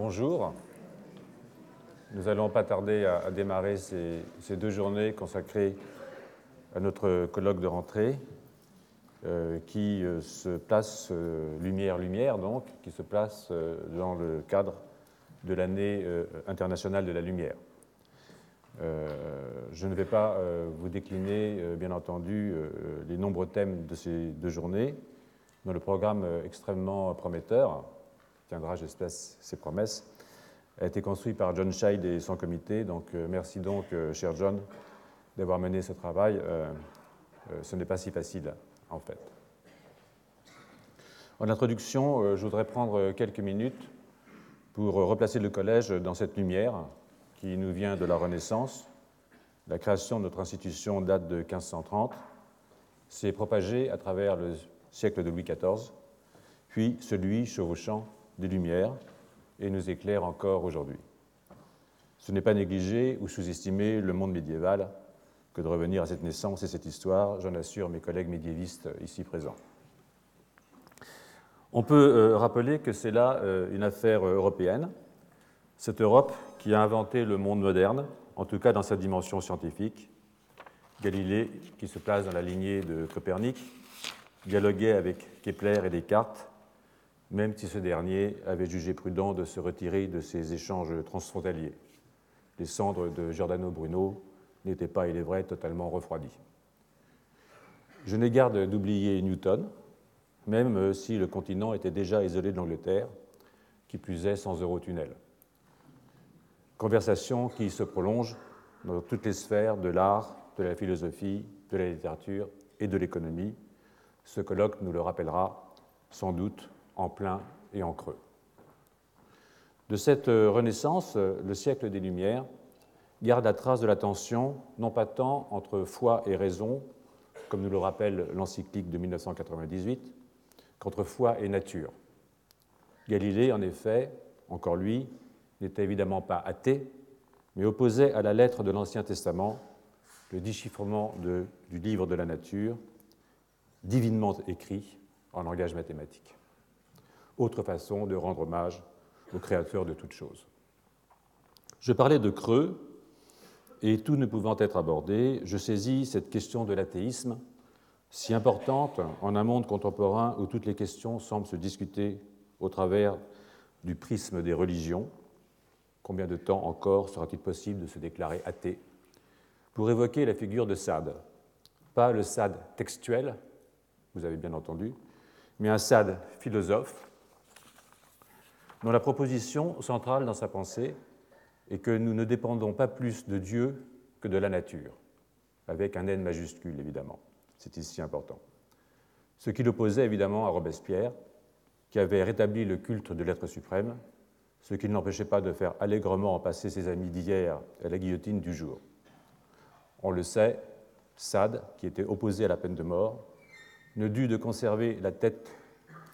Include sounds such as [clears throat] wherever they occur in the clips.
bonjour. Nous allons pas tarder à, démarrer ces, deux journées consacrées à notre colloque de rentrée euh, qui euh, se place lumière-lumière, donc, qui se place dans le cadre de l'année internationale de la lumière. je ne vais pas vous décliner, bien entendu, les nombreux thèmes de ces deux journées, dans le programme extrêmement prometteur tiendra, j'espère, ses promesses, a été construit par John Scheid et son comité. Donc, euh, merci donc, euh, cher John, d'avoir mené ce travail. Euh, ce n'est pas si facile, en fait. En introduction, je voudrais prendre quelques minutes pour replacer le collège dans cette lumière qui nous vient de la Renaissance. La création de notre institution date de 1530, s'est propagée à travers le siècle de Louis XIV, puis celui chevauchant des Lumières et nous éclaire encore aujourd'hui. Ce n'est pas négliger ou sous-estimer le monde médiéval que de revenir à cette naissance et cette histoire, j'en assure mes collègues médiévistes ici présents. On peut euh, rappeler que c'est là euh, une affaire euh, européenne, cette Europe qui a inventé le monde moderne, en tout cas dans sa dimension scientifique. Galilée, qui se place dans la lignée de Copernic, dialoguait avec Kepler et Descartes, même si ce dernier avait jugé prudent de se retirer de ces échanges transfrontaliers. Les cendres de Giordano Bruno n'étaient pas, il est vrai, totalement refroidies. Je n'ai garde d'oublier Newton, même si le continent était déjà isolé de l'Angleterre, qui plus est sans Eurotunnel. Conversation qui se prolonge dans toutes les sphères de l'art, de la philosophie, de la littérature et de l'économie. Ce colloque nous le rappellera sans doute en plein et en creux. De cette euh, renaissance, euh, le siècle des Lumières garde la trace de la tension, non pas tant entre foi et raison, comme nous le rappelle l'encyclique de 1998, qu'entre foi et nature. Galilée, en effet, encore lui, n'était évidemment pas athée, mais opposait à la lettre de l'Ancien Testament le déchiffrement du livre de la nature, divinement écrit en langage mathématique autre façon de rendre hommage au Créateur de toutes choses. Je parlais de creux, et tout ne pouvant être abordé, je saisis cette question de l'athéisme, si importante en un monde contemporain où toutes les questions semblent se discuter au travers du prisme des religions. Combien de temps encore sera-t-il possible de se déclarer athée Pour évoquer la figure de Sade, pas le Sade textuel, vous avez bien entendu, mais un Sade philosophe, dont la proposition centrale dans sa pensée est que nous ne dépendons pas plus de Dieu que de la nature, avec un N majuscule évidemment. C'est ici important. Ce qui l'opposait évidemment à Robespierre, qui avait rétabli le culte de l'être suprême, ce qui ne l'empêchait pas de faire allègrement passer ses amis d'hier à la guillotine du jour. On le sait, Sade, qui était opposé à la peine de mort, ne dut de conserver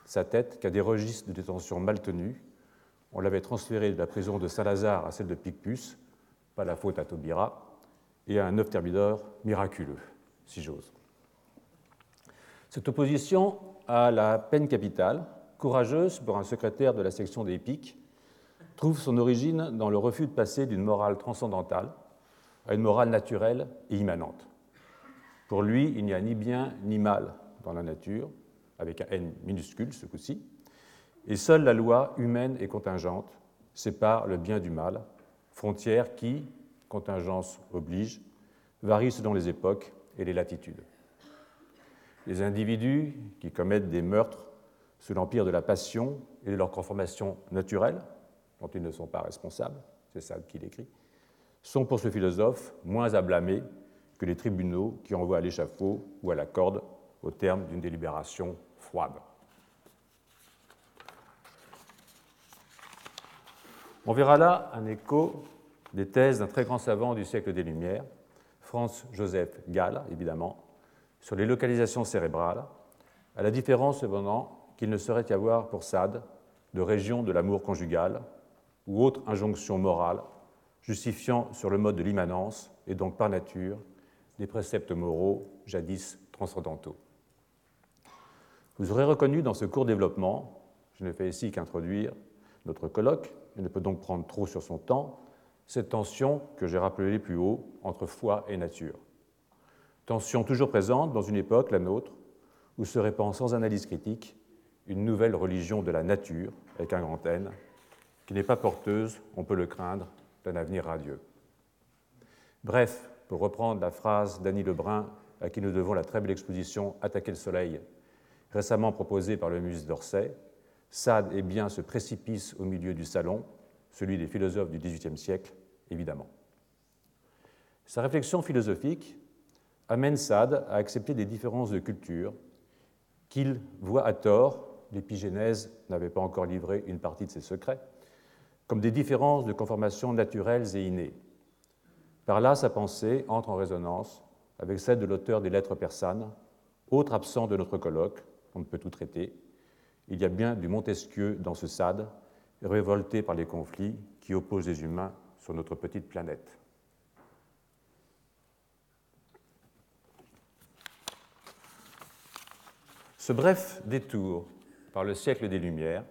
sa tête qu'à des registres de détention mal tenus on l'avait transféré de la prison de Saint-Lazare à celle de Picpus, pas la faute à Taubira, et à un œuf thermidor miraculeux, si j'ose. Cette opposition à la peine capitale, courageuse pour un secrétaire de la section des pics, trouve son origine dans le refus de passer d'une morale transcendantale à une morale naturelle et immanente. Pour lui, il n'y a ni bien ni mal dans la nature, avec un N minuscule ce coup-ci, et seule la loi humaine et contingente sépare le bien du mal, frontière qui, contingence oblige, varie selon les époques et les latitudes. Les individus qui commettent des meurtres sous l'empire de la passion et de leur conformation naturelle, dont ils ne sont pas responsables, c'est ça qu'il écrit, sont pour ce philosophe moins à blâmer que les tribunaux qui envoient à l'échafaud ou à la corde au terme d'une délibération froide. On verra là un écho des thèses d'un très grand savant du siècle des Lumières, Franz Joseph Gall, évidemment, sur les localisations cérébrales, à la différence cependant qu'il ne saurait y avoir pour Sade de région de l'amour conjugal ou autre injonction morale justifiant sur le mode de l'immanence et donc par nature des préceptes moraux jadis transcendantaux. Vous aurez reconnu dans ce court développement, je ne fais ici qu'introduire notre colloque, et ne peut donc prendre trop sur son temps, cette tension que j'ai rappelée plus haut entre foi et nature. Tension toujours présente dans une époque, la nôtre, où se répand sans analyse critique une nouvelle religion de la nature, avec un grand N, qui n'est pas porteuse, on peut le craindre, d'un avenir radieux. Bref, pour reprendre la phrase d'Annie Lebrun, à qui nous devons la très belle exposition Attaquer le soleil, récemment proposée par le musée d'Orsay, Sade est bien ce précipice au milieu du salon, celui des philosophes du XVIIIe siècle, évidemment. Sa réflexion philosophique amène Sade à accepter des différences de culture qu'il voit à tort, l'épigénèse n'avait pas encore livré une partie de ses secrets, comme des différences de conformation naturelles et innées. Par là, sa pensée entre en résonance avec celle de l'auteur des Lettres persanes, autre absent de notre colloque, on ne peut tout traiter. Il y a bien du Montesquieu dans ce Sade, révolté par les conflits qui opposent les humains sur notre petite planète. Ce bref détour par le siècle des Lumières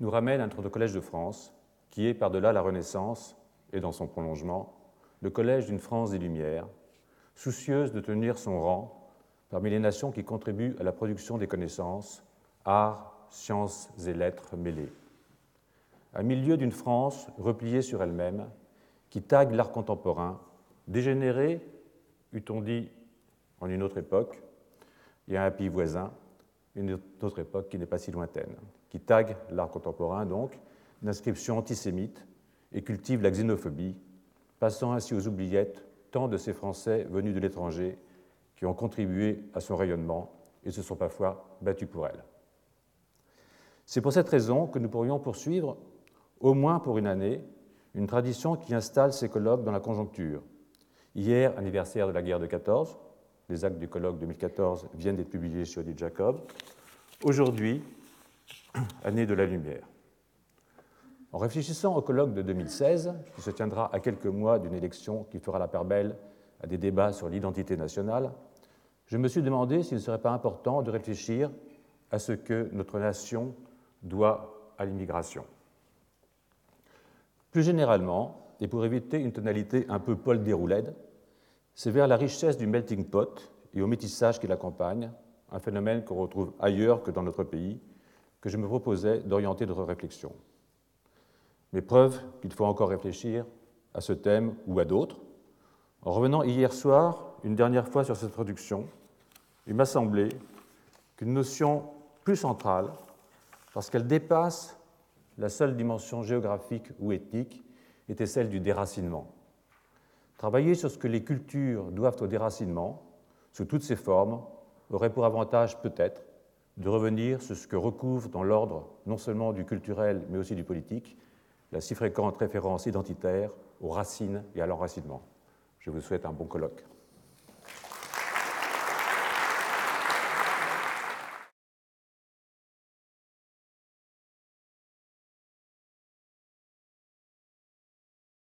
nous ramène à notre Collège de France, qui est par-delà la Renaissance et dans son prolongement, le collège d'une France des Lumières, soucieuse de tenir son rang parmi les nations qui contribuent à la production des connaissances, arts, sciences et lettres mêlées. À milieu d'une France repliée sur elle-même, qui tague l'art contemporain, dégénéré, eût-on dit en une autre époque, et à un pays voisin, une autre époque qui n'est pas si lointaine, qui tague l'art contemporain donc, d'inscriptions antisémites et cultive la xénophobie, passant ainsi aux oubliettes tant de ces Français venus de l'étranger qui ont contribué à son rayonnement et se sont parfois battus pour elle. C'est pour cette raison que nous pourrions poursuivre, au moins pour une année, une tradition qui installe ces colloques dans la conjoncture. Hier, anniversaire de la guerre de 14, les actes du colloque 2014 viennent d'être publiés chez Odile Jacob. Aujourd'hui, [clears throat] année de la lumière. En réfléchissant au colloque de 2016, qui se tiendra à quelques mois d'une élection qui fera la part belle à des débats sur l'identité nationale, je me suis demandé s'il ne serait pas important de réfléchir à ce que notre nation doit à l'immigration. Plus généralement, et pour éviter une tonalité un peu Paul Déroulède, c'est vers la richesse du melting pot et au métissage qui l'accompagne, un phénomène qu'on retrouve ailleurs que dans notre pays, que je me proposais d'orienter notre réflexion. Mais preuve qu'il faut encore réfléchir à ce thème ou à d'autres. En revenant hier soir une dernière fois sur cette introduction, il m'a semblé qu'une notion plus centrale, parce qu'elle dépasse la seule dimension géographique ou ethnique, était celle du déracinement. Travailler sur ce que les cultures doivent au déracinement, sous toutes ses formes, aurait pour avantage peut-être de revenir sur ce que recouvre dans l'ordre non seulement du culturel mais aussi du politique la si fréquente référence identitaire aux racines et à l'enracinement. Je vous souhaite un bon colloque.